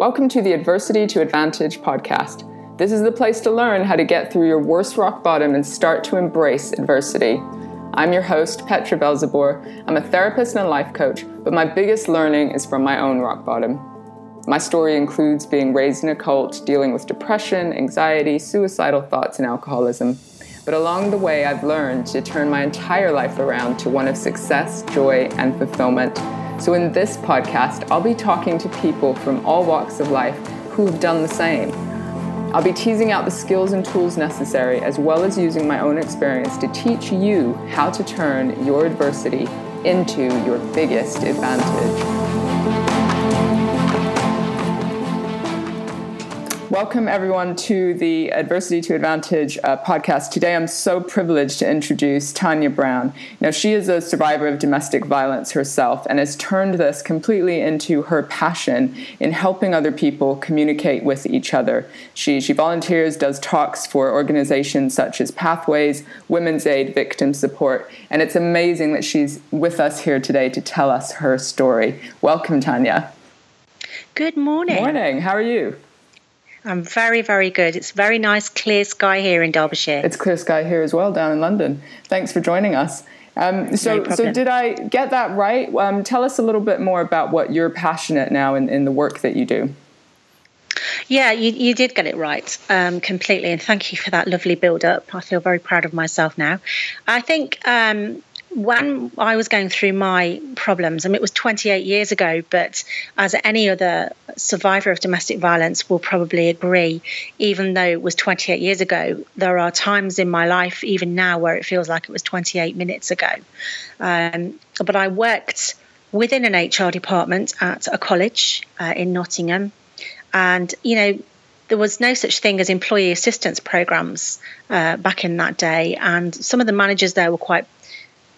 Welcome to the Adversity to Advantage podcast. This is the place to learn how to get through your worst rock bottom and start to embrace adversity. I'm your host, Petra Velzeboer. I'm a therapist and a life coach, but my biggest learning is from my own rock bottom. My story includes being raised in a cult, dealing with depression, anxiety, suicidal thoughts, and alcoholism. But along the way, I've learned to turn my entire life around to one of success, joy, and fulfillment. So, in this podcast, I'll be talking to people from all walks of life who have done the same. I'll be teasing out the skills and tools necessary, as well as using my own experience to teach you how to turn your adversity into your biggest advantage. Welcome, everyone, to the Adversity to Advantage uh, podcast. Today, I'm so privileged to introduce Tanya Brown. Now, she is a survivor of domestic violence herself and has turned this completely into her passion in helping other people communicate with each other. She, she volunteers, does talks for organizations such as Pathways, Women's Aid, Victim Support, and it's amazing that she's with us here today to tell us her story. Welcome, Tanya. Good morning. Morning. How are you? I'm very, very good. It's very nice, clear sky here in Derbyshire. It's clear sky here as well down in London. Thanks for joining us. Um, so, no so did I get that right? Um, tell us a little bit more about what you're passionate now in, in the work that you do. Yeah, you, you did get it right um, completely, and thank you for that lovely build up. I feel very proud of myself now. I think um, when I was going through my problems, I mean, it was 28 years ago, but as any other survivor of domestic violence will probably agree, even though it was 28 years ago, there are times in my life, even now, where it feels like it was 28 minutes ago. Um, but I worked within an HR department at a college uh, in Nottingham. And, you know, there was no such thing as employee assistance programs uh, back in that day. And some of the managers there were quite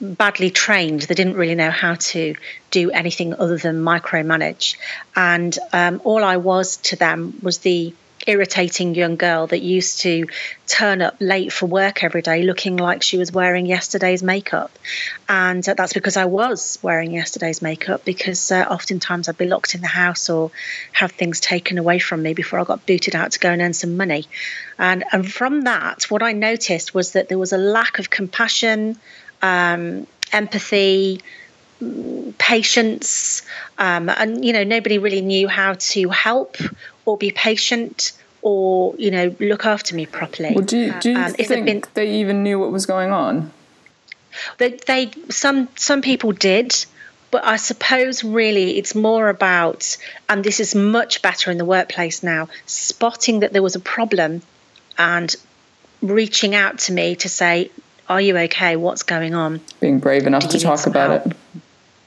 badly trained. They didn't really know how to do anything other than micromanage. And um, all I was to them was the irritating young girl that used to turn up late for work every day looking like she was wearing yesterday's makeup. And uh, that's because I was wearing yesterday's makeup because uh, oftentimes I'd be locked in the house or have things taken away from me before I got booted out to go and earn some money. And, and from that, what I noticed was that there was a lack of compassion, um, empathy, patience, um, and you know nobody really knew how to help or be patient or you know look after me properly. Well, do you, do you um, think been, they even knew what was going on? They, they some some people did, but I suppose really it's more about, and this is much better in the workplace now, spotting that there was a problem and reaching out to me to say, are you okay? What's going on? Being brave enough to talk about help? it.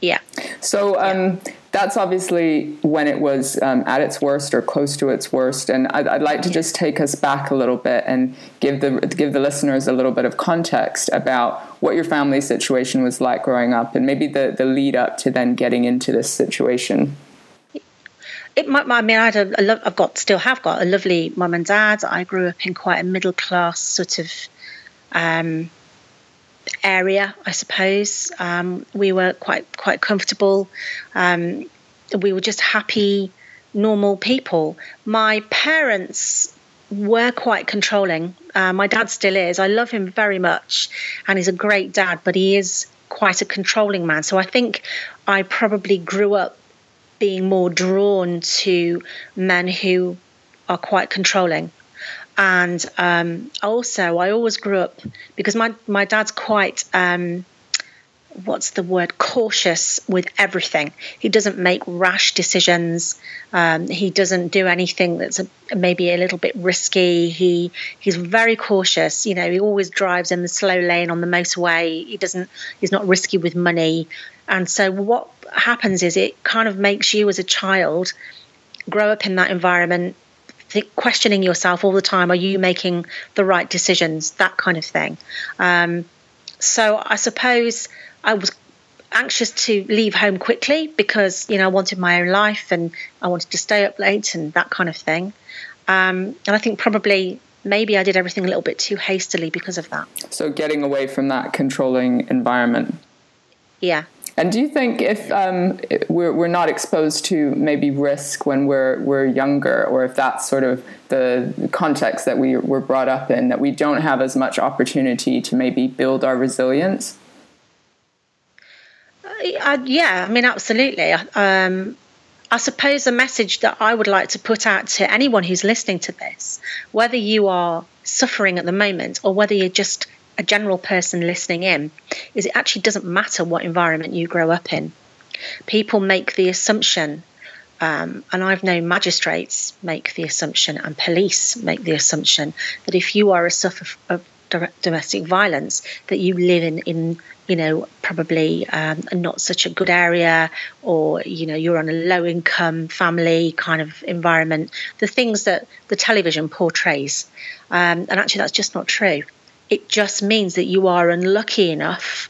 Yeah. So um, yeah. that's obviously when it was um, at its worst or close to its worst. And I'd, I'd like to yeah. just take us back a little bit and give the give the listeners a little bit of context about what your family situation was like growing up, and maybe the the lead up to then getting into this situation. It, my, I mean, I had a, a lo- I've got, still have got a lovely mum and dad. I grew up in quite a middle class sort of um, area, I suppose. Um, we were quite quite comfortable. Um, we were just happy, normal people. My parents were quite controlling. Uh, my dad still is. I love him very much, and he's a great dad. But he is quite a controlling man. So I think I probably grew up being more drawn to men who are quite controlling and um, also I always grew up because my my dad's quite um, what's the word cautious with everything. He doesn't make rash decisions. Um, he doesn't do anything that's a, maybe a little bit risky. He he's very cautious. You know, he always drives in the slow lane on the motorway. He doesn't. He's not risky with money. And so what happens is it kind of makes you as a child grow up in that environment questioning yourself all the time are you making the right decisions? That kind of thing. Um, so i suppose i was anxious to leave home quickly because you know i wanted my own life and i wanted to stay up late and that kind of thing. Um, and i think probably maybe i did everything a little bit too hastily because of that. So getting away from that controlling environment. Yeah And do you think if um, we're, we're not exposed to maybe risk when we're, we're younger, or if that's sort of the context that we were brought up in, that we don't have as much opportunity to maybe build our resilience? Uh, yeah, I mean, absolutely. Um, I suppose the message that I would like to put out to anyone who's listening to this, whether you are suffering at the moment or whether you're just a general person listening in is it actually doesn't matter what environment you grow up in. People make the assumption, um, and I've known magistrates make the assumption and police make the assumption that if you are a sufferer of domestic violence, that you live in, in you know, probably um, not such a good area, or you know, you're on a low income family kind of environment. The things that the television portrays, um, and actually, that's just not true. It just means that you are unlucky enough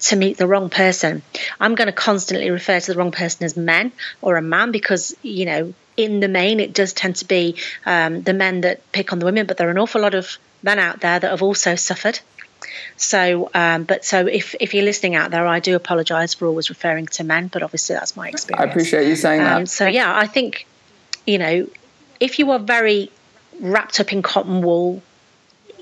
to meet the wrong person. I'm going to constantly refer to the wrong person as men or a man because, you know, in the main, it does tend to be um, the men that pick on the women, but there are an awful lot of men out there that have also suffered. So, um, but so if, if you're listening out there, I do apologise for always referring to men, but obviously that's my experience. I appreciate you saying um, that. So, yeah, I think, you know, if you are very wrapped up in cotton wool,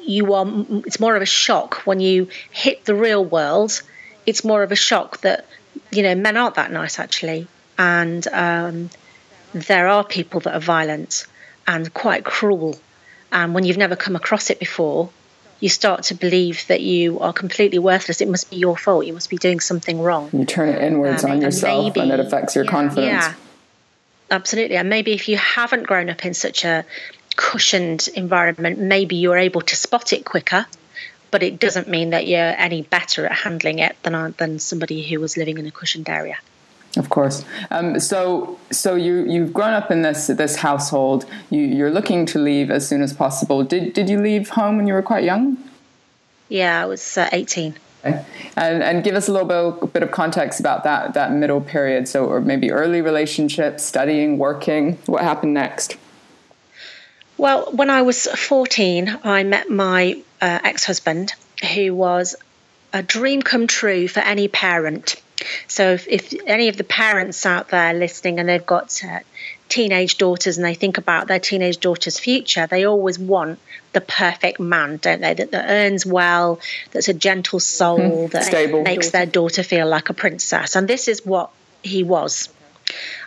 you are it's more of a shock when you hit the real world. It's more of a shock that you know men aren't that nice actually. And um, there are people that are violent and quite cruel. And when you've never come across it before you start to believe that you are completely worthless. It must be your fault. You must be doing something wrong. You turn it inwards um, on yourself and, maybe, and it affects your yeah, confidence. Yeah. Absolutely. And maybe if you haven't grown up in such a cushioned environment, maybe you're able to spot it quicker, but it doesn't mean that you're any better at handling it than than somebody who was living in a cushioned area. Of course. Um, so, so you you've grown up in this this household. You, are looking to leave as soon as possible. Did did you leave home when you were quite young? Yeah, I was uh, eighteen. Okay. And and give us a little bit, a bit of context about that that middle period. So, or maybe early relationships, studying, working. What happened next? Well, when I was 14, I met my uh, ex husband, who was a dream come true for any parent. So, if, if, any of the parents out there listening and they've got uh, teenage daughters and they think about their teenage daughter's future, they always want the perfect man, don't they? That, that earns well, that's a gentle soul, mm, that stable. makes their daughter feel like a princess. And this is what he was.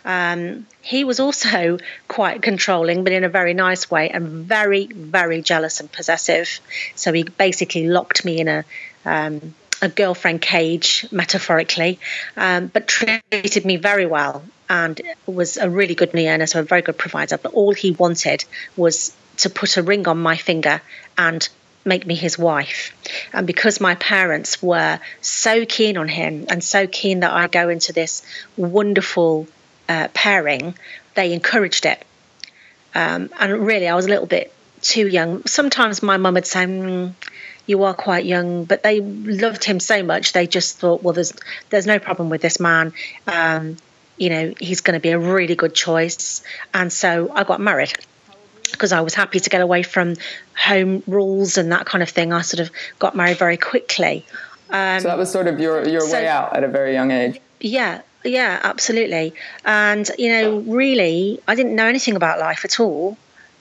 Um, he was also quite controlling, but in a very nice way, and very, very jealous and possessive. So he basically locked me in a um, a girlfriend cage, metaphorically, um, but treated me very well and was a really good earner, so a very good provider. But all he wanted was to put a ring on my finger and make me his wife. And because my parents were so keen on him and so keen that I go into this wonderful uh, pairing, they encouraged it. Um, and really, I was a little bit too young. Sometimes my mum would say, mm, "You are quite young," but they loved him so much they just thought, "Well, there's there's no problem with this man. Um, you know, he's going to be a really good choice." And so I got married because I was happy to get away from home rules and that kind of thing. I sort of got married very quickly. Um, so that was sort of your your so, way out at a very young age. Yeah, yeah, absolutely. And you know, really, I didn't know anything about life at all,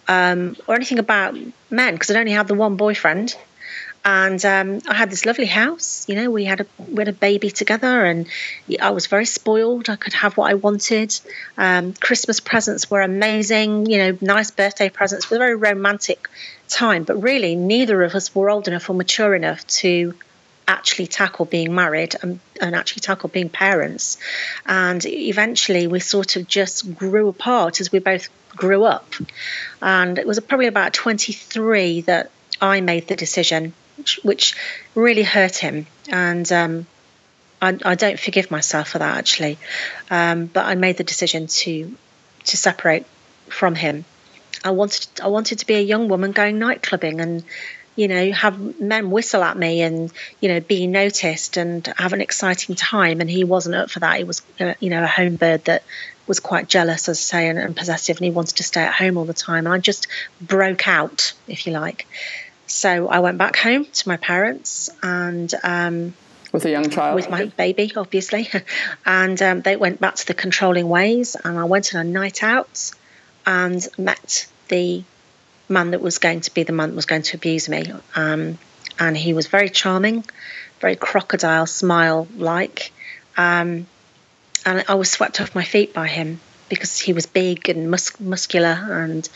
um, or anything about men because I'd only had the one boyfriend and um, I had this lovely house. You know, we had a we had a baby together, and I was very spoiled. I could have what I wanted. Um, Christmas presents were amazing. You know, nice birthday presents. It was a very romantic time, but really, neither of us were old enough or mature enough to actually tackle being married and, and actually tackle being parents. And eventually, we sort of just grew apart as we both grew up. And it was probably about 23 that I made the decision which, which really hurt him. And um, I, I, don't forgive myself for that actually. Um, but I made the decision to to separate from him. I wanted I wanted to be a young woman going night clubbing and you know have men whistle at me and you know be noticed and have an exciting time. And he wasn't up for that. He was uh, you know a home bird that was quite jealous, as I say, and, and possessive, and he wanted to stay at home all the time. And I just broke out, if you like. So I went back home to my parents and. Um, with a young child, with my baby, obviously, and um, they went back to the controlling ways. And I went on a night out and met the man that was going to be the man that was going to abuse me. Um, and he was very charming, very crocodile smile like. Um, and I was swept off my feet by him because he was big and mus- muscular. And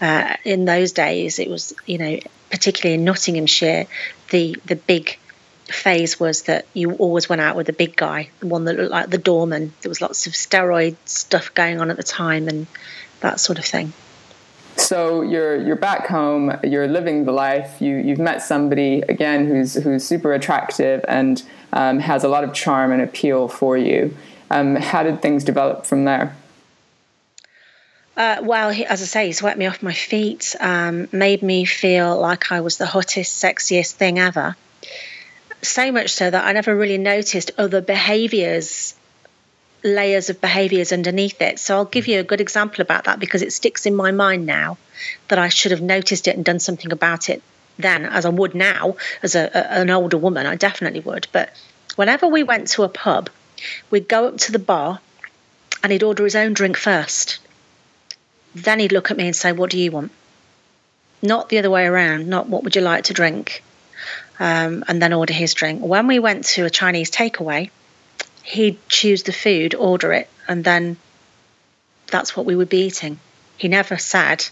uh, in those days, it was, you know, particularly in Nottinghamshire, the, the big phase was that you always went out with a big guy, the one that looked like the doorman. There was lots of steroid stuff going on at the time and that sort of thing. So you're you're back home. You're living the life. You you've met somebody again who's who's super attractive and um, has a lot of charm and appeal for you. Um, how did things develop from there? Uh, well, he, as I say, he swept me off my feet, um, made me feel like I was the hottest, sexiest thing ever. So much so that I never really noticed other behaviours layers of behaviors underneath it. So I'll give you a good example about that because it sticks in my mind now that I should have noticed it and done something about it then, as I would now as a, a, an older woman. I definitely would. But whenever we went to a pub, we'd go up to the bar and he'd order his own drink first. Then he'd look at me and say, What do you want? Not the other way around, not what would you like to drink? Um, and then order his drink. When we went to a Chinese takeaway, he'd choose the food, order it, and then that's what we would be eating. He never said,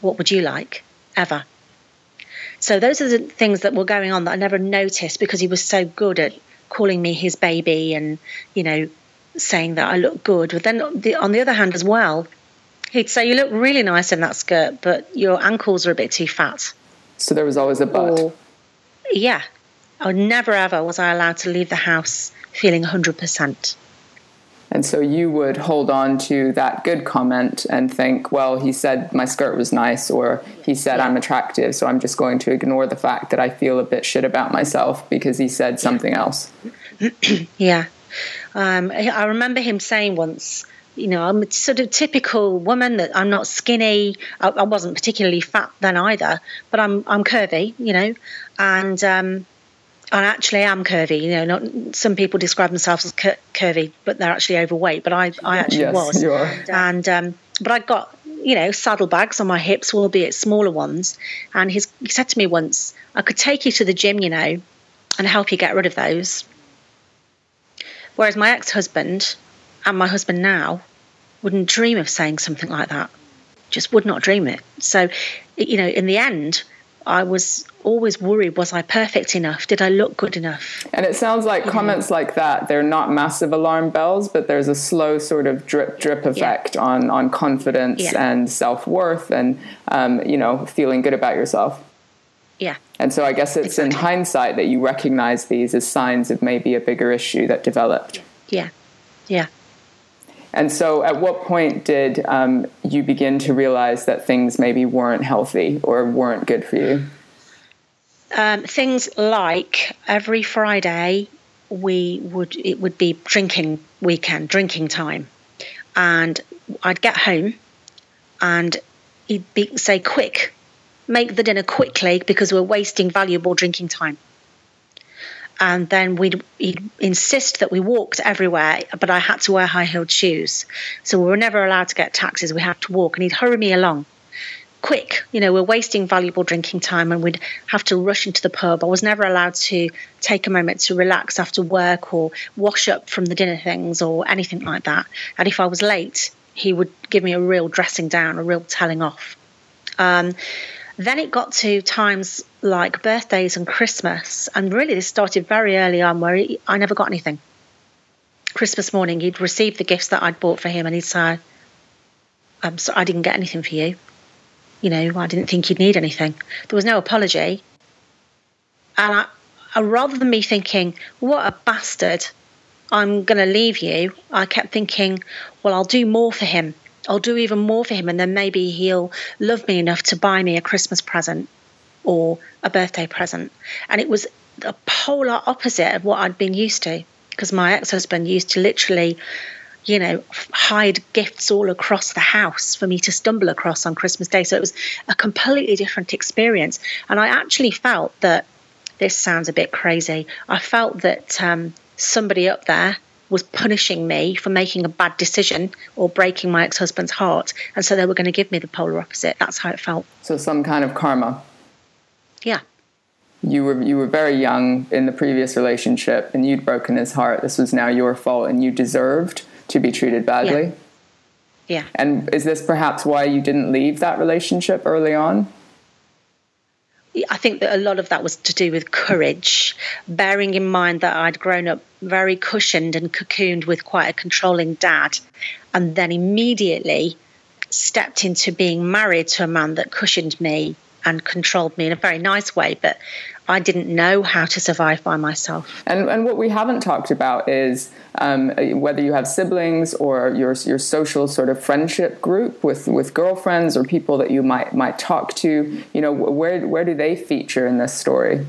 What would you like? ever. So those are the things that were going on that I never noticed because he was so good at calling me his baby and, you know, saying that I look good. But then on the, on the other hand, as well, he'd say, You look really nice in that skirt, but your ankles are a bit too fat. So there was always a but. Or, yeah. I never ever was I allowed to leave the house feeling 100%. And so you would hold on to that good comment and think, well, he said my skirt was nice, or he said yeah. I'm attractive, so I'm just going to ignore the fact that I feel a bit shit about myself because he said something else. yeah. Um, I remember him saying once, you know, I'm a sort of typical woman that I'm not skinny. I, I wasn't particularly fat then either, but I'm I'm curvy, you know, and um, I actually am curvy. You know, not some people describe themselves as cur- curvy, but they're actually overweight. But I, I actually yes, was. You are. And um, but I got you know saddlebags on my hips, albeit smaller ones. And he's, he said to me once, "I could take you to the gym, you know, and help you get rid of those." Whereas my ex-husband and my husband now wouldn't dream of saying something like that. Just would not dream it. So, you know, in the end, I was always worried was I perfect enough? Did I look good enough? And it sounds like yeah. comments like that, they're not massive alarm bells, but there's a slow sort of drip drip effect yeah. on, on confidence yeah. and self worth and, um, you know, feeling good about yourself. Yeah. And so I guess it's exactly. in hindsight that you recognize these as signs of maybe a bigger issue that developed. Yeah. Yeah. And so, at what point did um, you begin to realize that things maybe weren't healthy or weren't good for you? Um, things like every Friday, we would it would be drinking weekend, drinking time, and I'd get home, and he'd be, say, "Quick, make the dinner quickly because we're wasting valuable drinking time." And then we'd he'd insist that we walked everywhere, but I had to wear high heeled shoes. So we were never allowed to get taxis. We had to walk, and he'd hurry me along. Quick, you know, we're wasting valuable drinking time, and we'd have to rush into the pub. I was never allowed to take a moment to relax after work or wash up from the dinner things or anything like that. And if I was late, he would give me a real dressing down, a real telling off. Um, then it got to times like birthdays and Christmas, and really this started very early on where he, I never got anything. Christmas morning, he'd receive the gifts that I'd bought for him, and he'd say, "I'm um, sorry, I didn't get anything for you. You know, I didn't think you'd need anything." There was no apology, and I, I rather than me thinking, "What a bastard," I'm going to leave you. I kept thinking, "Well, I'll do more for him." I'll do even more for him, and then maybe he'll love me enough to buy me a Christmas present or a birthday present. And it was the polar opposite of what I'd been used to because my ex husband used to literally, you know, hide gifts all across the house for me to stumble across on Christmas Day. So it was a completely different experience. And I actually felt that this sounds a bit crazy. I felt that um, somebody up there was punishing me for making a bad decision or breaking my ex husband's heart. And so they were going to give me the polar opposite. That's how it felt. So, some kind of karma. Yeah. You were you were very young in the previous relationship, and you'd broken his heart. This was now your fault, and you deserved to be treated badly. Yeah. yeah. And is this perhaps why you didn't leave that relationship early on? I think that a lot of that was to do with courage, bearing in mind that I'd grown up very cushioned and cocooned with quite a controlling dad, and then immediately stepped into being married to a man that cushioned me and controlled me in a very nice way. But I didn't know how to survive by myself. And, and what we haven't talked about is um, whether you have siblings or your, your social sort of friendship group with, with girlfriends or people that you might might talk to. You know, where where do they feature in this story?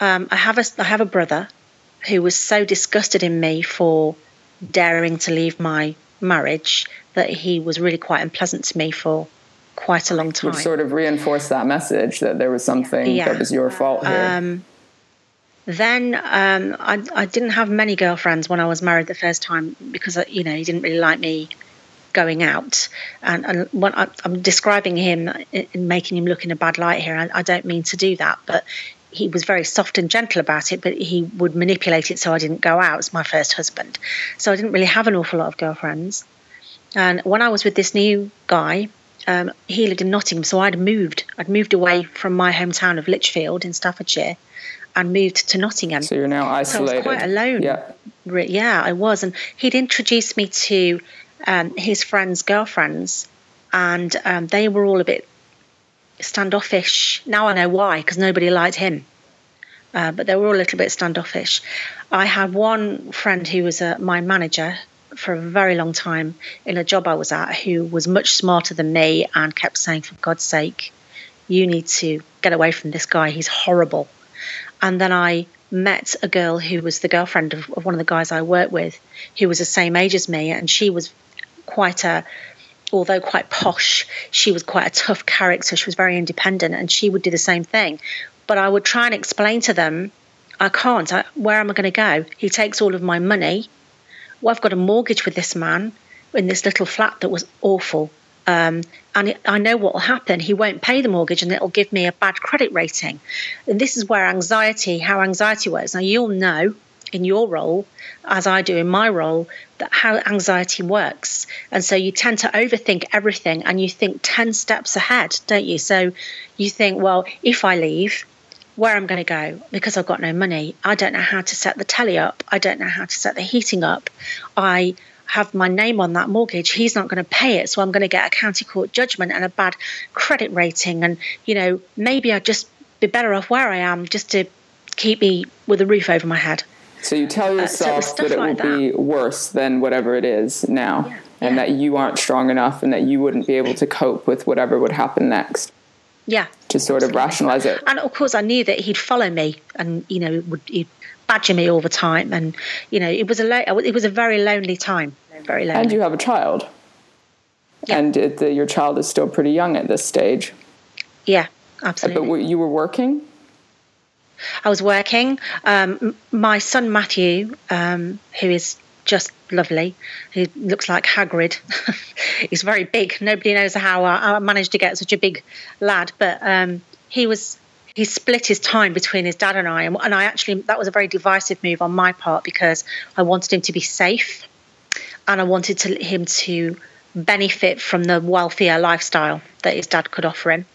Um, I have a I have a brother who was so disgusted in me for daring to leave my marriage that he was really quite unpleasant to me for quite a long time. Which sort of reinforced that message that there was something yeah. that was your fault here. Um, then um, I, I, didn't have many girlfriends when I was married the first time because uh, you know he didn't really like me going out. And, and when I, am describing him and making him look in a bad light here, I, I don't mean to do that, but he was very soft and gentle about it, but he would manipulate it so I didn't go out. As my first husband, so I didn't really have an awful lot of girlfriends. And when I was with this new guy, um, he lived in Nottingham, so I'd moved. I'd moved away from my hometown of Lichfield in Staffordshire and moved to Nottingham. So you're now isolated. So I was quite alone. Yeah, yeah, I was, and he'd introduced me to um, his friends' girlfriends, and um, they were all a bit standoffish. Now I know why, because nobody liked him. Uh, but they were all a little bit standoffish. I had one friend who was uh, my manager for a very long time in a job I was at who was much smarter than me and kept saying, for God's sake, you need to get away from this guy. He's horrible. And then I met a girl who was the girlfriend of, of one of the guys I worked with, who was the same age as me, and she was quite a although quite posh, she was quite a tough character. She was very independent, and she would do the same thing. But I would try and explain to them, I can't. I, where am I going to go? He takes all of my money well, I've got a mortgage with this man in this little flat that was awful. Um, and I know what will happen. He won't pay the mortgage and it'll give me a bad credit rating. And this is where anxiety, how anxiety works. Now, you'll know in your role, as I do in my role, that how anxiety works. And so you tend to overthink everything and you think 10 steps ahead, don't you? So you think, well, if I leave, where I'm going to go because I've got no money. I don't know how to set the telly up. I don't know how to set the heating up. I have my name on that mortgage. He's not going to pay it. So I'm going to get a county court judgment and a bad credit rating. And, you know, maybe I'd just be better off where I am just to keep me with a roof over my head. So you tell yourself uh, so that it like will that. be worse than whatever it is now. Yeah. And yeah. that you aren't strong enough and that you wouldn't be able to cope with whatever would happen next. Yeah. To sort of rationalize it. And of course, I knew that he'd follow me and, you know, would he'd badger me all the time. And, you know, it was a, lo- it was a very lonely time. Very lonely. And you have a child. Yeah. And it, the, your child is still pretty young at this stage. Yeah, absolutely. But you were working? I was working. Um, my son Matthew, um, who is just lovely. He looks like Hagrid. He's very big. Nobody knows how I, I, managed to get such a big lad, but um, he was. He split his time between his dad and I, and, and I actually that was a very divisive move on my part because I wanted him to be safe, and I wanted to, him to benefit from the wealthier lifestyle that his dad could offer him.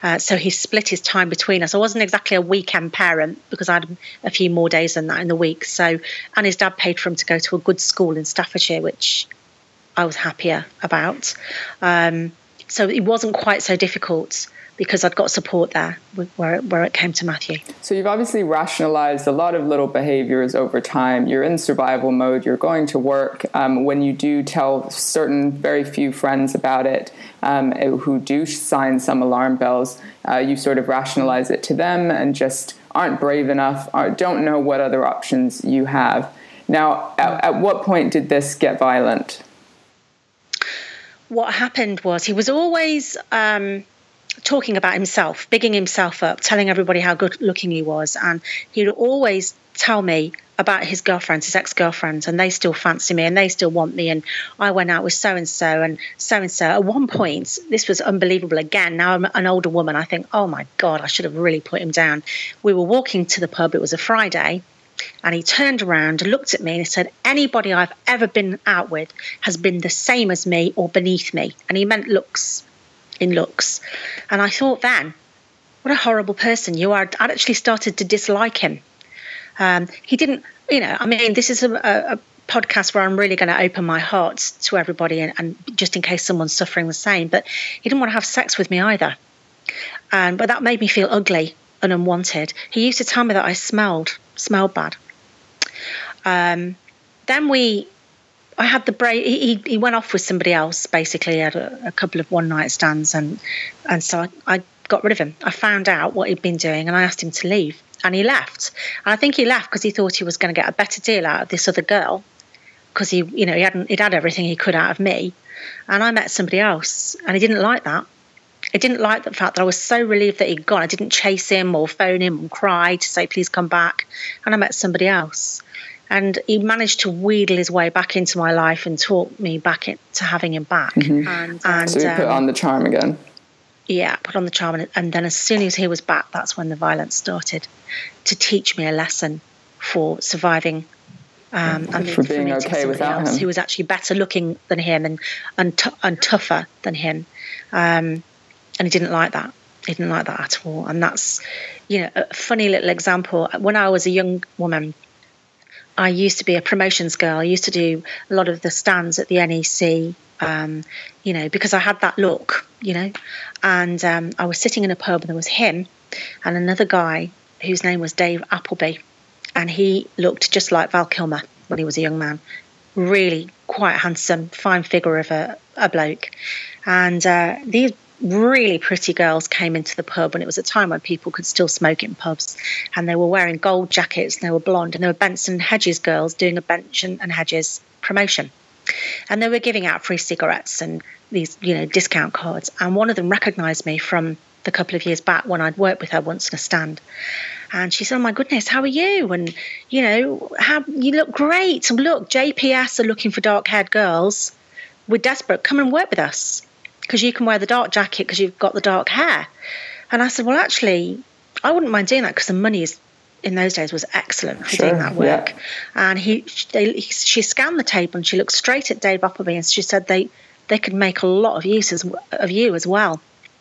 Uh, so he split his time between us. I wasn't exactly a weekend parent because I had a few more days than that in the week. So, and his dad paid for him to go to a good school in Staffordshire, which I was happier about. Um, so it wasn't quite so difficult because I'd got support there where, where it came to Matthew. So you've obviously rationalized a lot of little behaviors over time. You're in survival mode, you're going to work. Um, when you do tell certain very few friends about it um, who do sign some alarm bells, uh, you sort of rationalize it to them and just aren't brave enough, or don't know what other options you have. Now, at, at what point did this get violent? What happened was he was always. Um, talking about himself, bigging himself up, telling everybody how good looking he was. And he'd always tell me about his girlfriends, his ex girlfriends, and they still fancy me and they still want me. And I went out with so and so and so and so. At one point, this was unbelievable again. Now I'm an older woman. I think, oh my God, I should have really put him down. We were walking to the pub, it was a Friday. And he turned around, looked at me, and he said, Anybody I've ever been out with has been the same as me or beneath me. And he meant looks, in looks. And I thought then, what a horrible person you are. I'd actually started to dislike him. Um, he didn't, you know, I mean, this is a, a podcast where I'm really going to open my heart to everybody and, and, just in case someone's suffering the same. But he didn't want to have sex with me either. Um, but that made me feel ugly and unwanted. He used to tell me that I smelled, smelled bad. Um, then we, I had the break. He, he went off with somebody else. Basically, had a, a couple of one night stands, and and so I, I got rid of him. I found out what he'd been doing, and I asked him to leave and he left. And I think he left because he thought he was going to get a better deal out of this other girl because he, you know, he hadn't he'd had everything he could out of me, and I met somebody else, and he didn't like that. He didn't like the fact that I was so relieved that he'd gone. I didn't chase him or phone him or cry to say please come back, and I met somebody else. And he managed to wheedle his way back into my life and talk me back into having him back. Mm-hmm. And, and, so he um, put on the charm again yeah, put on the charm. And, and then as soon as he was back, that's when the violence started to teach me a lesson for surviving um, and for being okay without else him. Who was actually better looking than him and and, t- and tougher than him, um, and he didn't like that. He didn't like that at all. And that's, you know, a funny little example. When I was a young woman, I used to be a promotions girl. I used to do a lot of the stands at the NEC um, you know, because I had that look, you know. And um, I was sitting in a pub and there was him and another guy whose name was Dave Appleby. And he looked just like Val Kilmer when he was a young man. Really quite handsome, fine figure of a, a bloke. And uh, these really pretty girls came into the pub and it was a time when people could still smoke in pubs and they were wearing gold jackets and they were blonde and they were Benson Hedges girls doing a Benson and Hedges promotion and they were giving out free cigarettes and these, you know, discount cards. And one of them recognized me from the couple of years back when I'd worked with her once in a stand. And she said, "Oh my goodness, how are you? And you know, how you look great. And look, JPS are looking for dark-haired girls. We're desperate. Come and work with us because you can wear the dark jacket because you've got the dark hair." And I said, "Well, actually, I wouldn't mind doing that because the money is in those days was excellent for sure, doing that work. Yeah. And he, they, he, she scanned the table and she looked straight at Dave Appleby and she said they they could make a lot of use of you as well.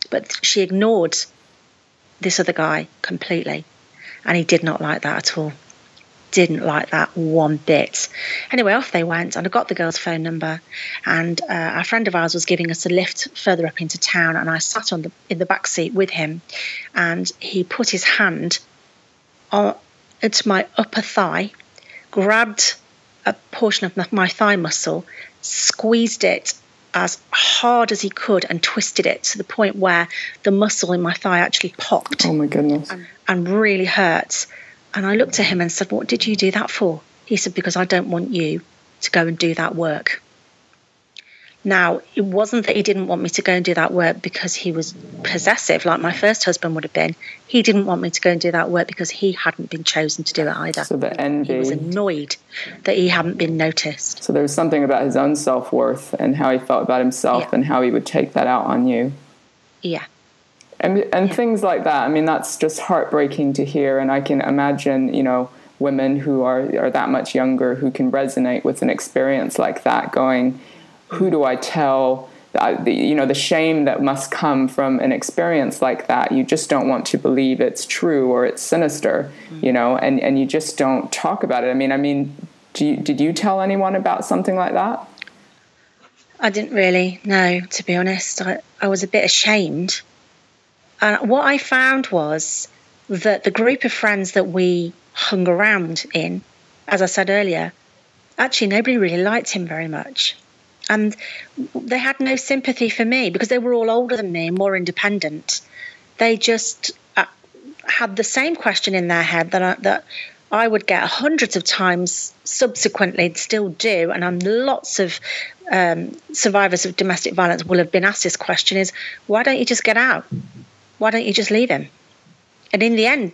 But she ignored this other guy completely, and he did not like that at all. Didn't like that one bit. Anyway, off they went, and I got the girl's phone number. And uh, a friend of ours was giving us a lift further up into town, and I sat on the in the back seat with him, and he put his hand on, into my upper thigh, grabbed a portion of my thigh muscle, squeezed it as hard as he could, and twisted it to the point where the muscle in my thigh actually popped. Oh my goodness. And, and really hurt. And I looked at him and said, What did you do that for? He said, Because I don't want you to go and do that work. Now, it wasn't that he didn't want me to go and do that work because he was possessive, like my first husband would have been. He didn't want me to go and do that work because he hadn't been chosen to do it either. So the envy. He was annoyed that he hadn't been noticed. So there was something about his own self worth and how he felt about himself yeah. and how he would take that out on you. Yeah. And, and yeah. things like that. I mean, that's just heartbreaking to hear. And I can imagine, you know, women who are, are that much younger who can resonate with an experience like that going, who do I tell? The, you know the shame that must come from an experience like that you just don't want to believe it's true or it's sinister mm-hmm. you know and and you just don't talk about it i mean i mean you, did you tell anyone about something like that i didn't really no to be honest i, I was a bit ashamed and what i found was that the group of friends that we hung around in as i said earlier actually nobody really liked him very much and they had no sympathy for me because they were all older than me, more independent. They just uh, had the same question in their head that I, that I would get hundreds of times subsequently, still do, and I'm lots of um, survivors of domestic violence will have been asked this question: is why don't you just get out? Why don't you just leave him? And in the end,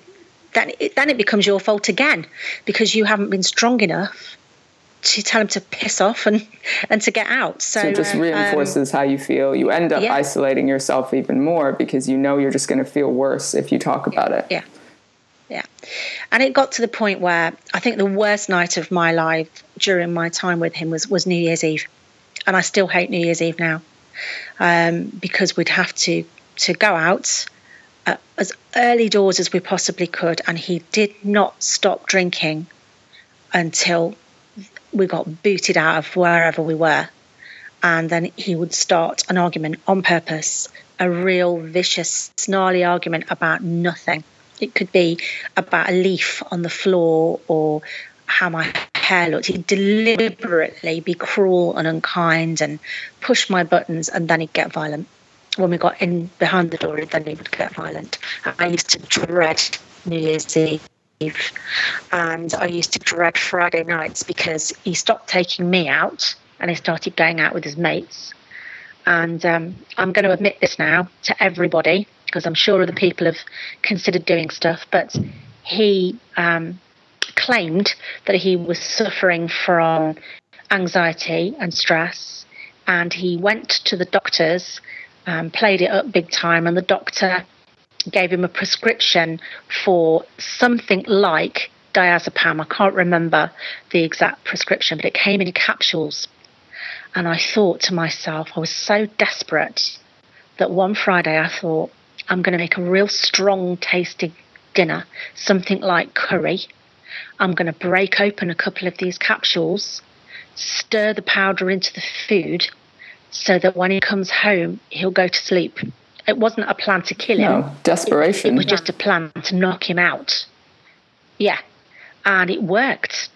then it, then it becomes your fault again because you haven't been strong enough to tell him to piss off and and to get out. So, so it just reinforces um, how you feel. You end up yeah. isolating yourself even more because you know you're just going to feel worse if you talk about it. Yeah. Yeah. And it got to the point where I think the worst night of my life during my time with him was, was New Year's Eve. And I still hate New Year's Eve now um, because we'd have to, to go out uh, as early doors as we possibly could. And he did not stop drinking until we got booted out of wherever we were. And then he would start an argument on purpose, a real vicious, snarly argument about nothing. It could be about a leaf on the floor or how my hair looked. He'd deliberately be cruel and unkind and push my buttons, and then he'd get violent. When we got in behind the door, then he would get violent. I used to dread New Year's Eve. And I used to dread Friday nights because he stopped taking me out and he started going out with his mates. And um, I'm going to admit this now to everybody because I'm sure other people have considered doing stuff, but he um, claimed that he was suffering from anxiety and stress, and he went to the doctors, um, played it up big time, and the doctor gave him a prescription for something like diazepam. I can't remember the exact prescription, but it came in capsules. And I thought to myself, I was so desperate that one Friday I thought, I'm going to make a real strong tasting dinner, something like curry. I'm going to break open a couple of these capsules, stir the powder into the food so that when he comes home, he'll go to sleep it wasn't a plan to kill him. No, desperation. It, it was just a plan to knock him out. Yeah. And it worked.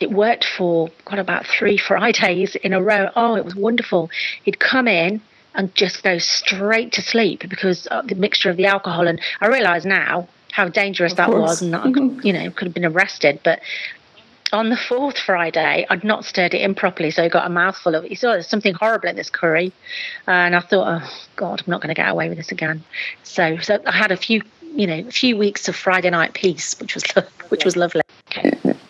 It worked for got about three Fridays in a row. Oh, it was wonderful. He'd come in and just go straight to sleep because of the mixture of the alcohol. And I realise now how dangerous of that course. was, and that I could, you know could have been arrested. But on the fourth Friday, I'd not stirred it in properly, so I got a mouthful of it. He saw there's something horrible in this curry, and I thought, oh God, I'm not going to get away with this again. So, so I had a few, you know, a few weeks of Friday night peace, which was which was lovely.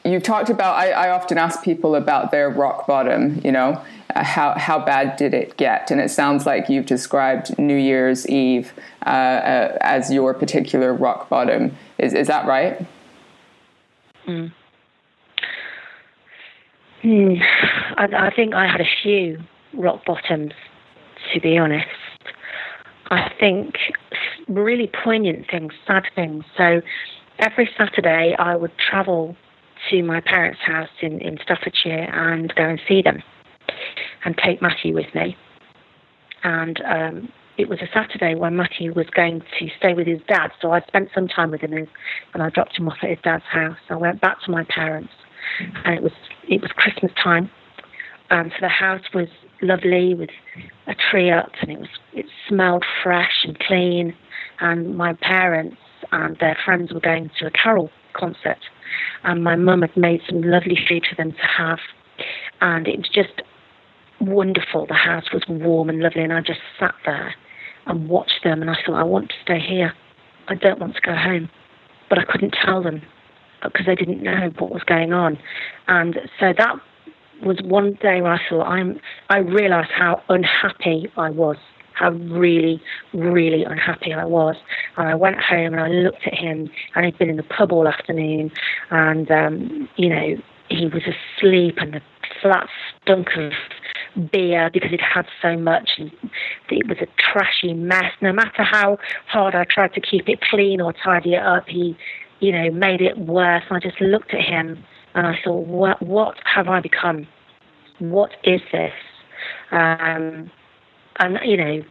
You talked about. I, I often ask people about their rock bottom. You know, uh, how how bad did it get? And it sounds like you've described New Year's Eve uh, uh, as your particular rock bottom. Is is that right? Mm. Hmm. I, I think I had a few rock bottoms, to be honest. I think really poignant things, sad things. So every Saturday I would travel to my parents' house in, in Staffordshire and go and see them and take Matthew with me. And um, it was a Saturday when Matthew was going to stay with his dad, so I spent some time with him and I dropped him off at his dad's house. I went back to my parents and it was it was Christmas time. Um, so the house was lovely with a tree up, and it was it smelled fresh and clean. And my parents and their friends were going to a carol concert, and my mum had made some lovely food for them to have, and it was just wonderful. The house was warm and lovely, and I just sat there and watched them, and I thought, I want to stay here. I don't want to go home, but I couldn't tell them because they didn't know what was going on. And so that was one day where I thought I'm I realized how unhappy I was, how really, really unhappy I was. And I went home and I looked at him and he'd been in the pub all afternoon and um, you know, he was asleep and the flat stunk of beer because it had so much and it was a trashy mess. No matter how hard I tried to keep it clean or tidy it up, he you know, made it worse. I just looked at him and I thought, what, what have I become? What is this? Um, and, you know,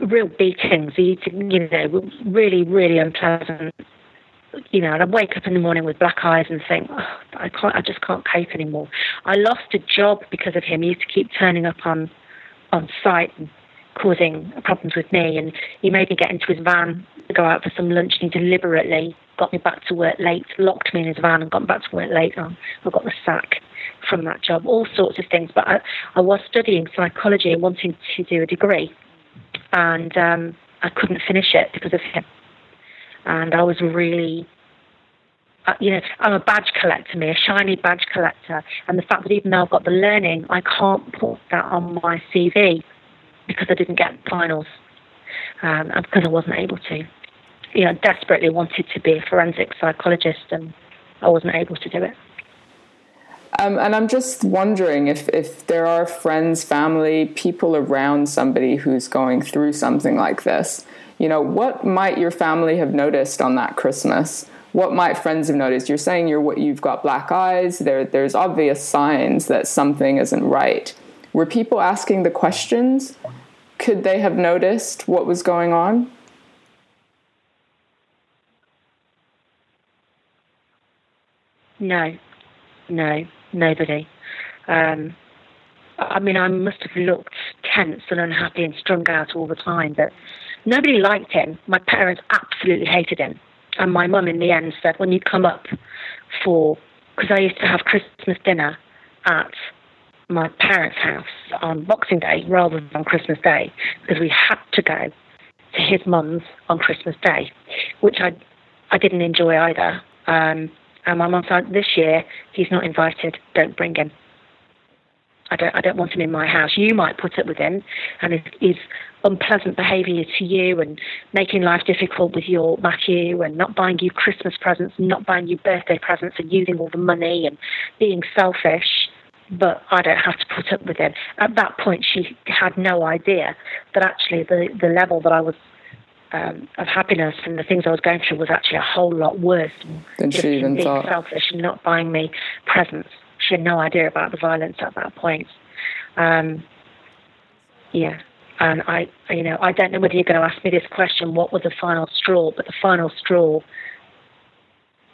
real beatings, you know, really, really unpleasant. You know, and I'd wake up in the morning with black eyes and think, oh, I can't, I just can't cope anymore. I lost a job because of him. He used to keep turning up on, on site and causing problems with me. And he made me get into his van to go out for some lunch, and he deliberately got me back to work late, locked me in his van and got me back to work late. I got the sack from that job, all sorts of things. But I, I was studying psychology and wanting to do a degree, and um, I couldn't finish it because of him. And I was really, uh, you know, I'm a badge collector, me, a shiny badge collector. And the fact that even though I've got the learning, I can't put that on my CV because I didn't get finals um, because I wasn't able to. You know, desperately wanted to be a forensic psychologist and I wasn't able to do it. Um, and I'm just wondering if, if there are friends, family, people around somebody who's going through something like this. You know, what might your family have noticed on that Christmas? What might friends have noticed? You're saying you're what you've got black eyes. There, there's obvious signs that something isn't right. Were people asking the questions? Could they have noticed what was going on? No, no nobody. Um, I mean, I must have looked tense and unhappy and strung out all the time, but nobody liked him. My parents absolutely hated him. And my mum, in the end, said, when you come up for, because I used to have Christmas dinner at my parents' house on Boxing Day rather than on Christmas Day, because we had to go to his mum's on Christmas Day, which I, I didn't enjoy either. Um, and my mum said, this year he's not invited. Don't bring him. I don't, I don't want him in my house. You might put up with him and his, his unpleasant behaviour to you and making life difficult with your Matthew and not buying you Christmas presents and not buying you birthday presents and using all the money and being selfish. But I don't have to put up with him. At that point, she had no idea that actually the, the level that I was um, of happiness and the things I was going through was actually a whole lot worse than she even being thought. Selfish and not buying me presents. She had no idea about the violence at that point. Um, yeah, and I, you know, I don't know whether you're going to ask me this question. What was the final straw? But the final straw.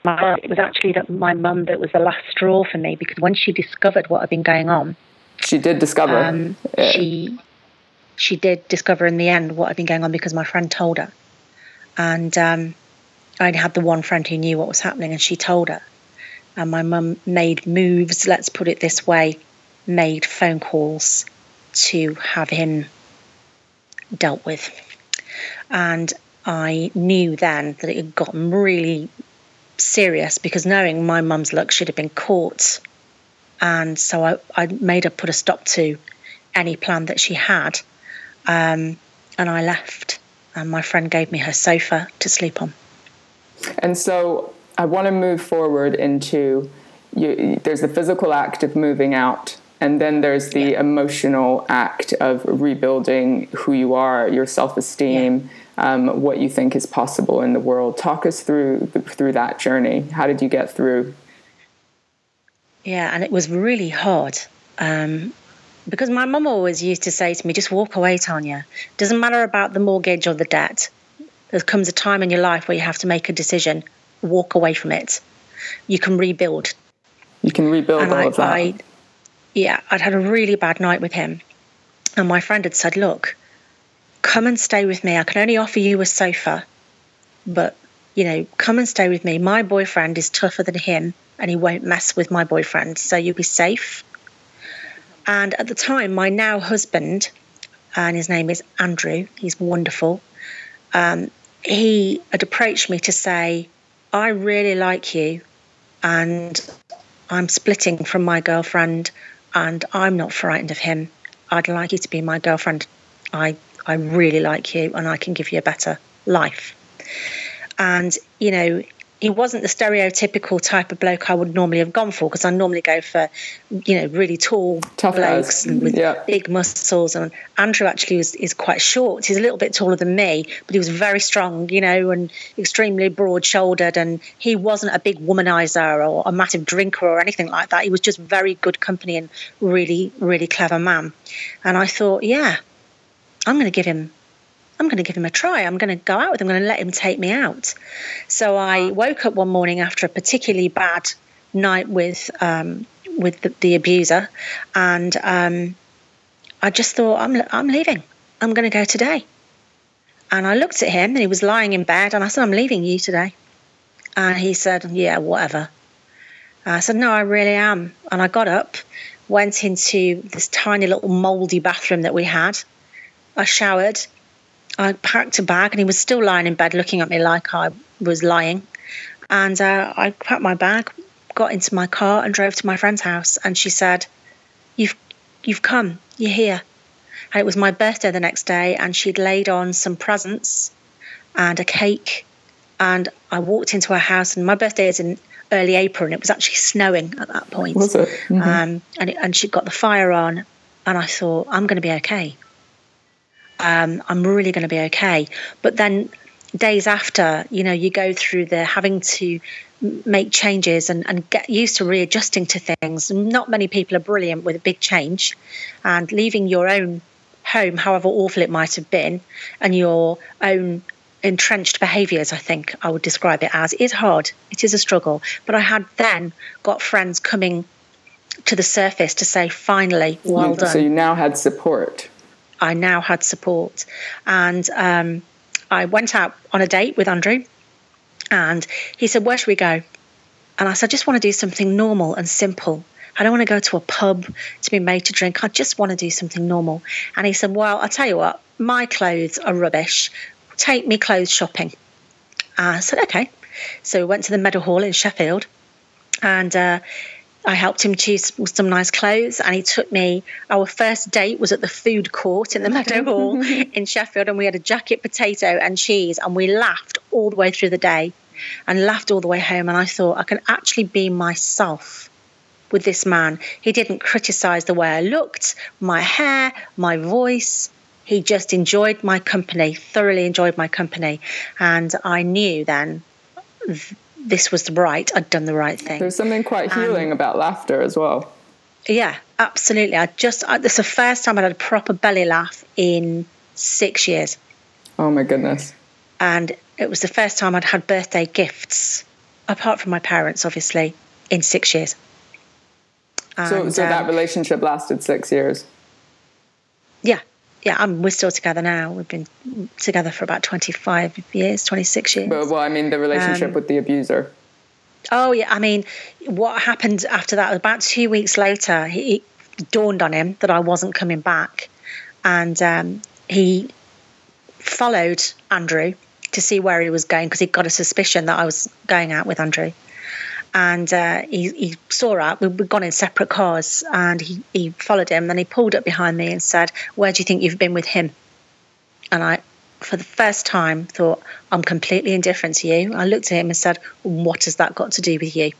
My, it was actually that my mum that was the last straw for me because when she discovered what had been going on, she did discover. Um. She she did discover in the end what had been going on because my friend told her. And um, I had the one friend who knew what was happening, and she told her. And my mum made moves, let's put it this way, made phone calls to have him dealt with. And I knew then that it had gotten really serious because knowing my mum's luck, she'd have been caught. And so I, I made her put a stop to any plan that she had um, and I left, and my friend gave me her sofa to sleep on. And so I want to move forward into you, there's the physical act of moving out, and then there's the yeah. emotional act of rebuilding who you are, your self esteem. Yeah. Um, what you think is possible in the world. Talk us through through that journey. How did you get through? Yeah, and it was really hard. Um, because my mum always used to say to me, just walk away, Tanya. Doesn't matter about the mortgage or the debt. There comes a time in your life where you have to make a decision. Walk away from it. You can rebuild. You can rebuild and all I, of that. I, yeah, I'd had a really bad night with him. And my friend had said, look, come and stay with me. I can only offer you a sofa, but, you know, come and stay with me. My boyfriend is tougher than him and he won't mess with my boyfriend. So you'll be safe and at the time, my now husband, and his name is Andrew, he's wonderful, um, he had approached me to say, I really like you, and I'm splitting from my girlfriend, and I'm not frightened of him. I'd like you to be my girlfriend. I, I really like you, and I can give you a better life. And, you know, he wasn't the stereotypical type of bloke I would normally have gone for because I normally go for, you know, really tall Tough blokes with yeah. big muscles. And Andrew actually was is quite short. He's a little bit taller than me, but he was very strong, you know, and extremely broad shouldered. And he wasn't a big womanizer or a massive drinker or anything like that. He was just very good company and really, really clever man. And I thought, yeah, I'm going to give him I'm going to give him a try. I'm going to go out with him. I'm going to let him take me out. So I woke up one morning after a particularly bad night with um, with the, the, abuser, and um, I just thought, I'm I'm leaving. I'm going to go today. And I looked at him, and he was lying in bed, and I said, I'm leaving you today. And he said, Yeah, whatever. I said, No, I really am. And I got up, went into this tiny little mouldy bathroom that we had. I showered. I packed a bag, and he was still lying in bed looking at me like I was lying. And uh, I packed my bag, got into my car, and drove to my friend's house. And she said, "You've, you've come. You're here." And it was my birthday the next day, and she'd laid on some presents and a cake. And I walked into her house, and my birthday is in early April, and it was actually snowing at that point. Was it? Mm-hmm. Um, and, it, and she'd got the fire on, and I thought, I'm going to be okay. Um, I'm really going to be okay. But then days after, you know, you go through the having to make changes and, and get used to readjusting to things. Not many people are brilliant with a big change, and leaving your own home, however awful it might have been, and your own entrenched behaviours, I think I would describe it as, is hard. It is a struggle. But I had then got friends coming to the surface to say, finally, well done. So you now had support. I now had support. And um, I went out on a date with Andrew, and he said, Where should we go? And I said, I just want to do something normal and simple. I don't want to go to a pub to be made to drink. I just want to do something normal. And he said, Well, I'll tell you what, my clothes are rubbish. Take me clothes shopping. I said, Okay. So we went to the Meadowhall in Sheffield and uh, I helped him choose some nice clothes, and he took me. Our first date was at the food court in the Meadowhall in Sheffield, and we had a jacket potato and cheese, and we laughed all the way through the day, and laughed all the way home. And I thought I can actually be myself with this man. He didn't criticize the way I looked, my hair, my voice. He just enjoyed my company, thoroughly enjoyed my company, and I knew then this was right. I'd done the right thing. There's something quite healing um, about laughter as well. Yeah, absolutely. I just I, this is the first time I'd had a proper belly laugh in six years. Oh my goodness! And it was the first time I'd had birthday gifts, apart from my parents, obviously, in six years. And, so, so um, that relationship lasted six years. Yeah, I'm, we're still together now. We've been together for about 25 years, 26 years. But, well, I mean, the relationship um, with the abuser. Oh, yeah. I mean, what happened after that, about two weeks later, he, it dawned on him that I wasn't coming back. And um, he followed Andrew to see where he was going because he got a suspicion that I was going out with Andrew and uh, he, he, saw us. We'd gone in separate cars, and he, he followed him. And he pulled up behind me and said, "Where do you think you've been with him?" And I, for the first time, thought, "I'm completely indifferent to you." I looked at him and said, "What has that got to do with you?"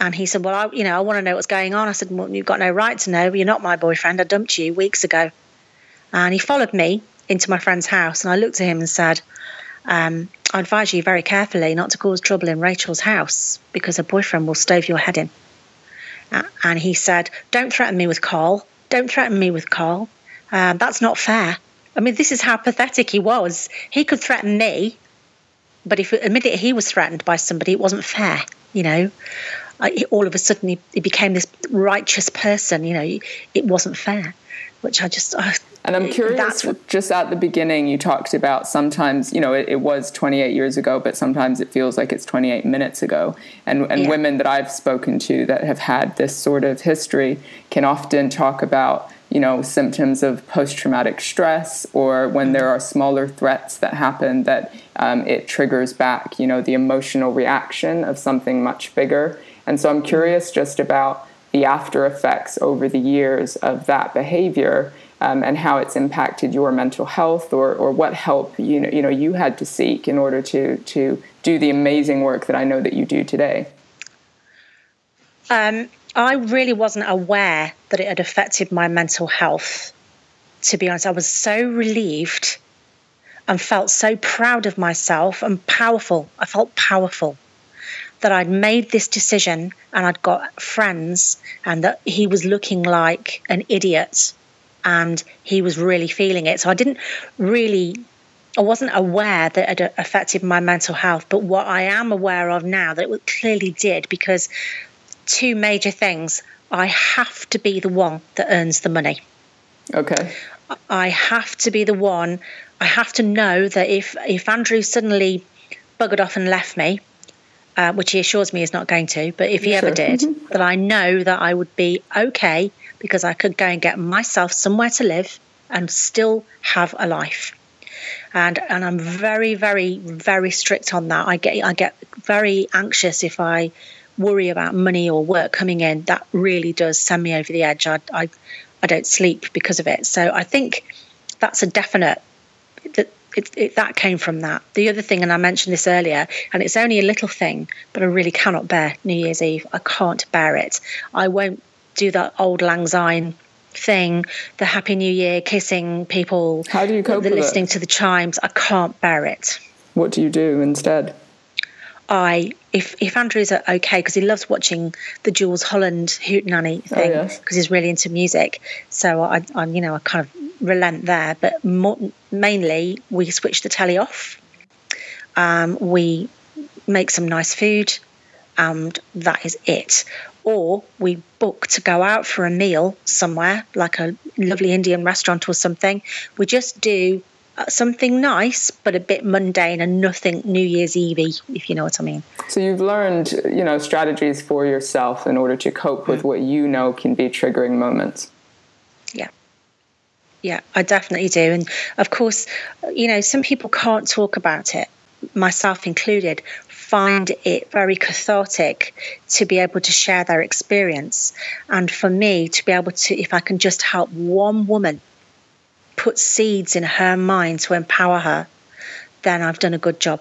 And he said, "Well, I, you know, I want to know what's going on." I said, "Well, you've got no right to know. You're not my boyfriend. I dumped you weeks ago." And he followed me into my friend's house, and I looked at him and said, um, I advise you very carefully not to cause trouble in Rachel's house because her boyfriend will stove your head in. Uh, and he said, Don't threaten me with Carl. Don't threaten me with Carl. Uh, that's not fair. I mean, this is how pathetic he was. He could threaten me, but if admitted he was threatened by somebody, it wasn't fair. You know, all of a sudden he, he, became this righteous person. You know, it wasn't fair, which I just uh, and I'm curious, what, just at the beginning, you talked about sometimes, you know, it, it, was 28 years ago, but sometimes it feels like it's 28 minutes ago. And, and yeah. women that I've spoken to that have had this sort of history can often talk about, you know, symptoms of post traumatic stress or when there are smaller threats that happen that um, it triggers back, you know, the emotional reaction of something much bigger. And so I'm curious just about the after effects over the years of that behavior um, and how it's impacted your mental health or, or what help you know, you know you had to seek in order to to do the amazing work that I know that you do today. Um, I really wasn't aware that it had affected my mental health. To be honest, I was so relieved and felt so proud of myself and powerful. I felt powerful that I'd made this decision and I'd got friends and that he was looking like an idiot and he was really feeling it. So I didn't really, I wasn't aware that it affected my mental health. But what I am aware of now that it clearly did because two major things. I have to be the one that earns the money. Okay. I have to be the one. I have to know that if if Andrew suddenly buggered off and left me, uh, which he assures me is not going to, but if he Sure. ever did, Mhm. that I know that I would be okay because I could go and get myself somewhere to live and still have a life. And and I'm very, very, very strict on that. I get I get very anxious if I worry about money or work coming in. That really does send me over the edge. I I, I don't sleep because of it. So I think that's a definite that it, it, that came from that. The other thing, and I mentioned this earlier, and it's only a little thing, but I really cannot bear New Year's Eve. I can't bear it. I won't do that Auld Lang Syne thing, the Happy New Year, kissing people, How do you cope the with it? listening to the chimes. I can't bear it. What do you do instead? I if if Andrew's okay because he loves watching the Jools Holland Hoot Hootenanny thing because yes. he's really into music. So I, I you know I kind of relent there, but more, mainly we switch the telly off. Um, we make some nice food, and that is it. Or we book to go out for a meal somewhere, like a lovely Indian restaurant or something. We just do uh, something nice, but a bit mundane and nothing New Year's Eve, if you know what I mean. So you've learned, you know, strategies for yourself in order to cope with what you know can be triggering moments. Yeah. Yeah, I definitely do. And of course, you know, some people can't talk about it, myself included, find it very cathartic to be able to share their experience. And for me, to be able to, if I can just help one woman put seeds in her mind to empower her, then I've done a good job.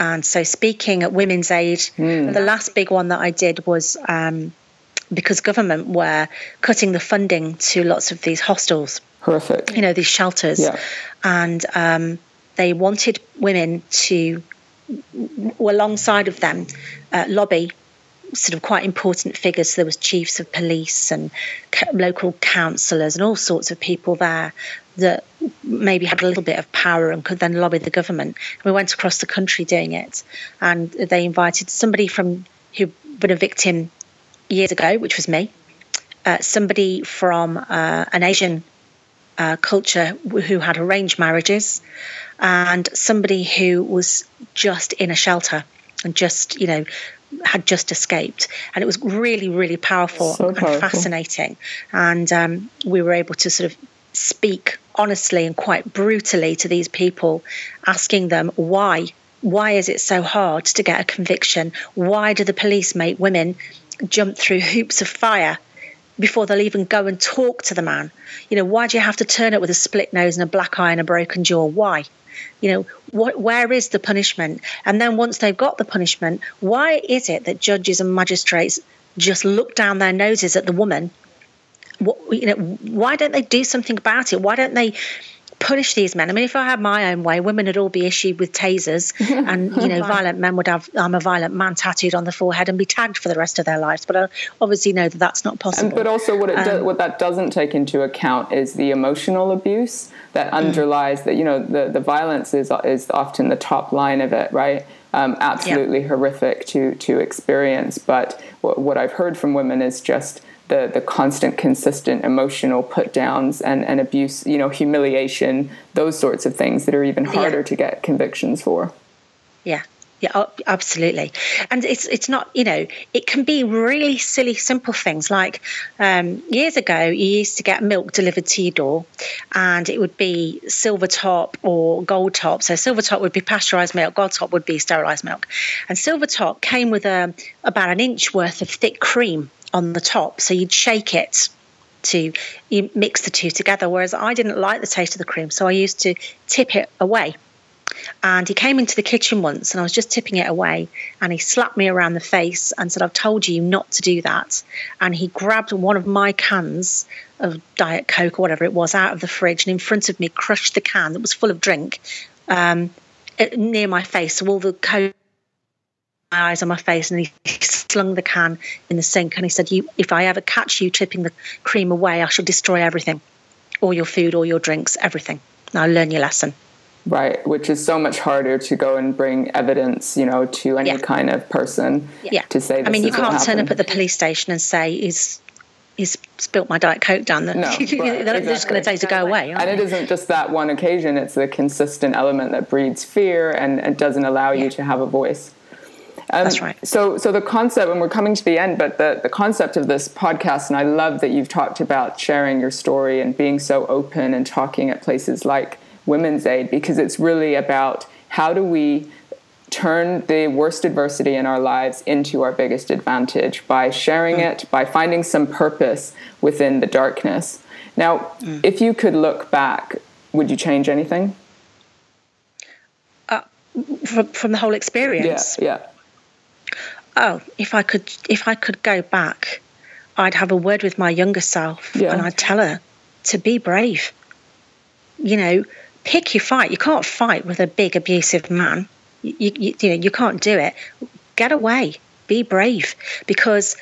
And so, speaking at Women's Aid, the last big one that I did was um, because government were cutting the funding to lots of these hostels Horrific. you know these shelters Yeah. and um, they wanted women to alongside of them uh, lobby sort of quite important figures. So there was chiefs of police and ca- local councillors and all sorts of people there that maybe had a little bit of power and could then lobby the government. We went across the country doing it and they invited somebody from who'd been a victim years ago which was me uh, somebody from uh, an asian uh, culture who had arranged marriages and somebody who was just in a shelter and just you know had just escaped and it was really really powerful So and fascinating and um, we were able to sort of speak honestly and quite brutally to these people asking them why why is it so hard to get a conviction why do the police make women jump through hoops of fire before they'll even go and talk to the man. You know, why do you have to turn it with a split nose and a black eye and a broken jaw? Why? You know, what, where is the punishment? And then once they've got the punishment, why is it that judges and magistrates just look down their noses at the woman? What, you know, why don't they do something about it? Why don't they punish these men? I mean, if I had my own way, women would all be issued with tasers, and you know, violent men would have "I'm a violent man" tattooed on the forehead and be tagged for the rest of their lives. But I obviously know that that's not possible. And, but also, what it Um, do, what that doesn't take into account is the emotional abuse that Mm. underlies that. You know, the the violence is is often the top line of it, right? Um, absolutely horrific to to experience. But what, what I've heard from women is just the the constant, consistent emotional put downs and and abuse. You know, humiliation, those sorts of things that are even harder to get convictions for. Yeah. Yeah, oh, absolutely. And it's it's not, you know, it can be really silly, simple things. Like um, years ago, you used to get milk delivered to your door, and it would be silver top or gold top. So silver top would be pasteurized milk, gold top would be sterilized milk, and silver top came with a about an inch worth of thick cream on the top. So you'd shake it to you mix the two together. Whereas I didn't like the taste of the cream, so I used to tip it away. And he came into the kitchen once and I was just tipping it away and he slapped me around the face and said, I've told you not to do that. And he grabbed one of my cans of Diet Coke or whatever it was out of the fridge and in front of me crushed the can that was full of drink um, near my face. So all the Coke eyes on my face and he slung the can in the sink and he said, "You, if I ever catch you tipping the cream away, I shall destroy everything, all your food, all your drinks, everything. Now learn your lesson." Right, which is so much harder to go and bring evidence, you know, to any Yeah. kind of person Yeah. to say. This I mean, you can't turn up at the police station and say, "Is he's spilt my diet coke down. The, no, they're exactly. just going to say to go away. And it is isn't just that one occasion; it's the consistent element that breeds fear and, and doesn't allow yeah. you to have a voice. Um, That's right. So, so the concept, and we're coming to the end, but the, the concept of this podcast, and I love that you've talked about sharing your story and being so open and talking at places like Women's Aid, because it's really about how do we turn the worst adversity in our lives into our biggest advantage by sharing mm. it, by finding some purpose within the darkness. Now, mm. if you could look back, would you change anything? Uh, from, from the whole experience? Yeah, yeah oh, if I could, if I could go back, I'd have a word with my younger self yeah. and I'd tell her to be brave. You know, pick your fight. You can't fight with a big abusive man. You, you, you know, you can't do it. Get away. Be brave because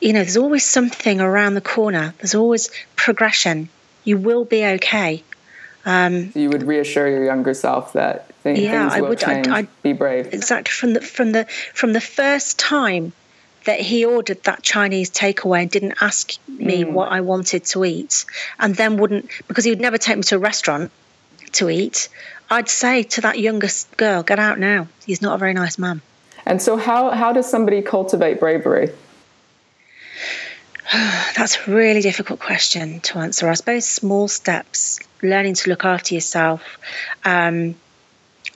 you know there's always something around the corner. There's always progression. You will be okay. Um, you would reassure your younger self that th- yeah, things will I would, change. I'd, I'd, be brave. Exactly from the from the from the first time that he ordered that Chinese takeaway and didn't ask me mm. what I wanted to eat, and then wouldn't because he would never take me to a restaurant to eat. I'd say to that youngest girl, "Get out now. He's not a very nice man." And so, how how does somebody cultivate bravery? That's a really difficult question to answer. I suppose small steps, learning to look after yourself. Um,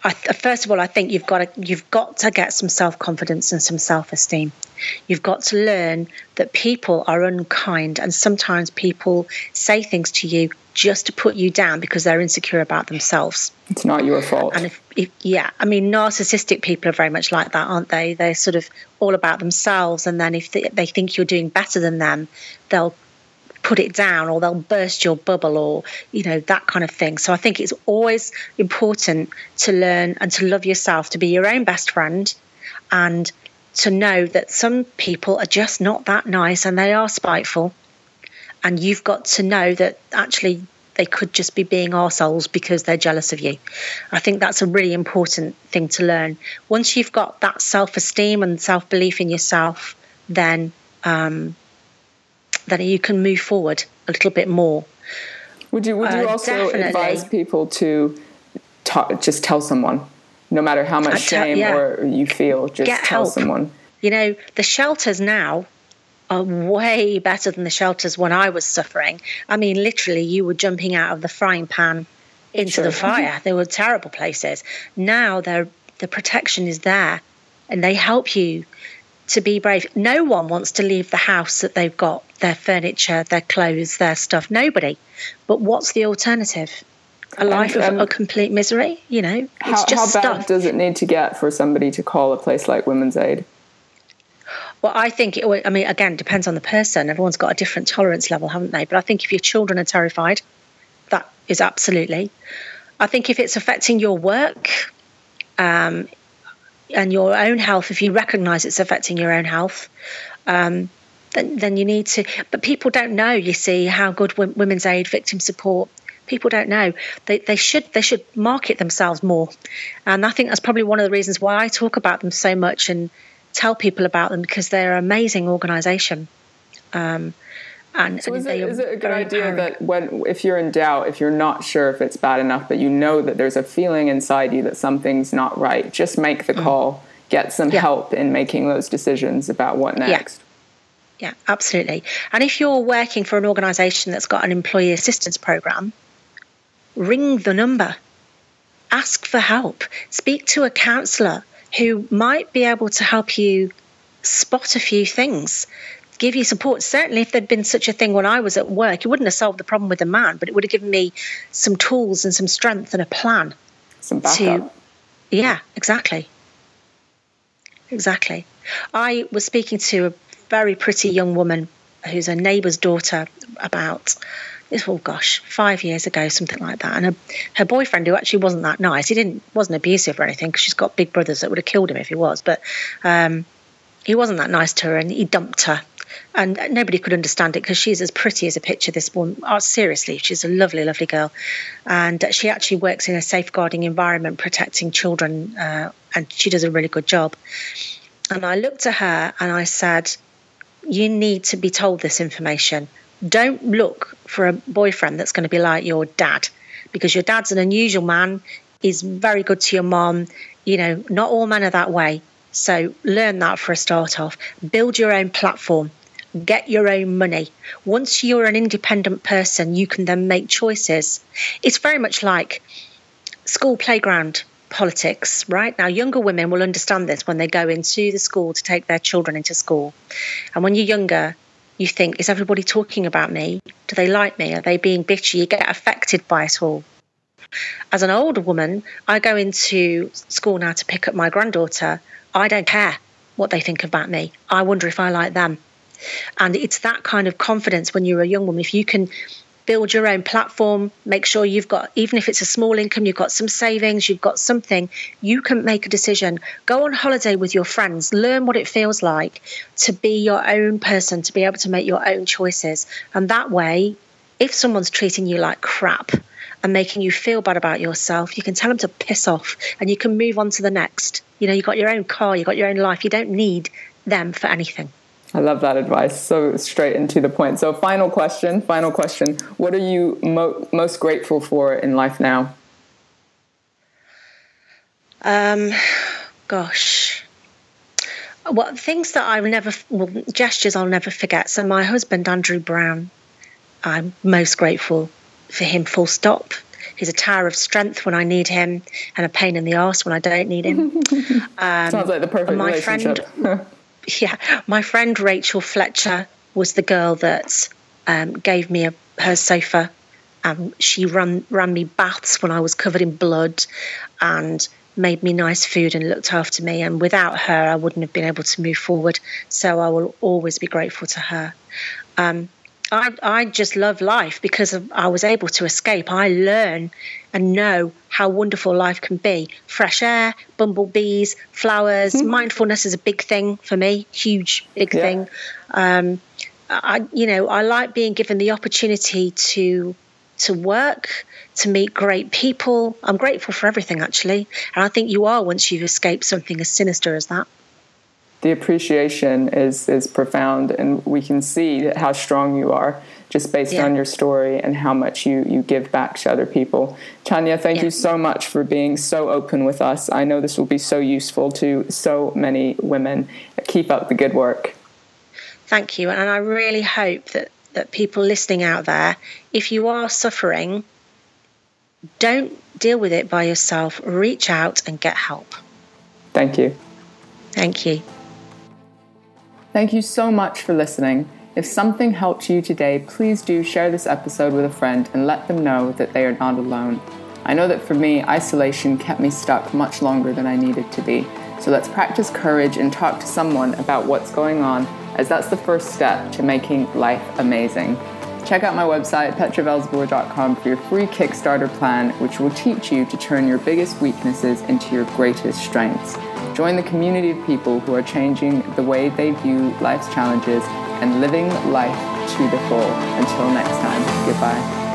I, first of all, I think you've got to you've got to get some self confidence and some self esteem. You've got to learn that people are unkind, and sometimes people say things to you just to put you down because they're insecure about themselves. It's not your fault. And if, if, yeah, I mean, narcissistic people are very much like that, aren't they? They're sort of all about themselves, and then if they, they think you're doing better than them, they'll put it down or they'll burst your bubble or you know that kind of thing so i think it's always important to learn and to love yourself to be your own best friend and to know that some people are just not that nice and they are spiteful and you've got to know that actually they could just be being arseholes because they're jealous of you. I think that's a really important thing to learn. Once you've got that self esteem and self belief in yourself, then um, then you can move forward a little bit more. Would you Would you uh, also definitely. advise people to talk, just tell someone, no matter how much shame yeah. or you feel, just Get tell help. someone. You know, the shelters now are way better than the shelters when I was suffering. I mean, literally, you were jumping out of the frying pan into sure. the fire. they were terrible places. Now, the protection is there, and they help you to be brave. No one wants to leave the house that they've got their furniture, their clothes, their stuff. Nobody. But what's the alternative? A life and, um, of a complete misery? You know, it's how, just how bad stuff. does it need to get for somebody to call a place like Women's Aid? Well, I think, it, I mean, again, it depends on the person. Everyone's got a different tolerance level, haven't they? But I think if your children are terrified, that is absolutely. I think if it's affecting your work, um, and your own health, if you recognize it's affecting your own health, um, then, then you need to. But people don't know, you see, how good Women's Aid, victim support. People don't know. They, they should they should market themselves more, and I think that's probably one of the reasons why I talk about them so much and tell people about them because they're an amazing organisation. Um, and, so is it, is it a good idea that when if you're in doubt, if you're not sure if it's bad enough, but you know that there's a feeling inside you that something's not right, just make the mm. call, get some yeah. help in making those decisions about what next. Yeah. yeah, absolutely. And if you're working for an organisation that's got an employee assistance program, ring the number, ask for help, speak to a counsellor who might be able to help you spot a few things give you support. Certainly, if there'd been such a thing when I was at work, it wouldn't have solved the problem with the man, but it would have given me some tools and some strength and a plan. Some backup. To, yeah, exactly. Exactly. I was speaking to a very pretty young woman who's a neighbour's daughter about oh gosh, five years ago, something like that. And her, her boyfriend, who actually wasn't that nice, he didn't wasn't abusive or anything because she's got big brothers that would have killed him if he was, but um, he wasn't that nice to her, and he dumped her and nobody could understand it because she's as pretty as a picture. This woman, oh, seriously, she's a lovely, lovely girl, and she actually works in a safeguarding environment, protecting children, uh, and she does a really good job. And I looked at her and I said, you need to be told this information. Don't look for a boyfriend that's going to be like your dad because your dad's an unusual man. He's very good to your mom. You know, not all men are that way. So learn that for a start off. Build your own platform. Get your own money. Once you're an independent person, you can then make choices. It's very much like school playground politics, right? Now, younger women will understand this when they go into the school to take their children into school. And when you're younger, you think, is everybody talking about me? Do they like me? Are they being bitchy? You get affected by it all. As an older woman, I go into school now to pick up my granddaughter. I don't care what they think about me. I wonder if I like them. And it's that kind of confidence when you're a young woman. If you can build your own platform, make sure you've got, even if it's a small income, you've got some savings, you've got something, you can make a decision. Go on holiday with your friends, learn what it feels like to be your own person, to be able to make your own choices. And that way, if someone's treating you like crap, and making you feel bad about yourself, you can tell them to piss off and you can move on to the next. You know, you've got your own car, you've got your own life. You don't need them for anything. I love that advice. So straight and to the point. So, final question. Final question. What are you mo- most grateful for in life now? Um, gosh. Well, things that I've never, well, gestures I'll never forget. So, my husband, Andrew Brown, I'm most grateful for him, full stop. He's a tower of strength when I need him and a pain in the ass when I don't need him. Um, Sounds like the perfect my relationship. Friend, yeah, my friend Rachel Fletcher was the girl that um, gave me a, her sofa. Um, she ran ran me baths when I was covered in blood, and made me nice food and looked after me. And without her, I wouldn't have been able to move forward. So I will always be grateful to her. Um, I, I just love life because I was able to escape. I learn and know how wonderful life can be. Fresh air, bumblebees, flowers. Mm-hmm. Mindfulness is a big thing for me, huge, big yeah. thing. Um, I, you know, I like being given the opportunity to to work, to meet great people. I'm grateful for everything, actually, and I think you are once you've escaped something as sinister as that the appreciation is is profound, and we can see how strong you are just based yeah. on your story and how much you you give back to other people. Tanya, thank yeah. you so much for being so open with us. I know this will be so useful to so many women. Keep up the good work. Thank you, and I really hope that that people listening out there, if you are suffering, don't deal with it by yourself. Reach out and get help. Thank you. Thank you. Thank you so much for listening. If something helped you today, please do share this episode with a friend and let them know that they are not alone. I know that for me, isolation kept me stuck much longer than I needed to be. So let's practice courage and talk to someone about what's going on, as that's the first step to making life amazing. Check out my website, petravelzeboer.com, for your free Kickstarter plan, which will teach you to turn your biggest weaknesses into your greatest strengths. Join the community of people who are changing the way they view life's challenges and living life to the full. Until next time, goodbye.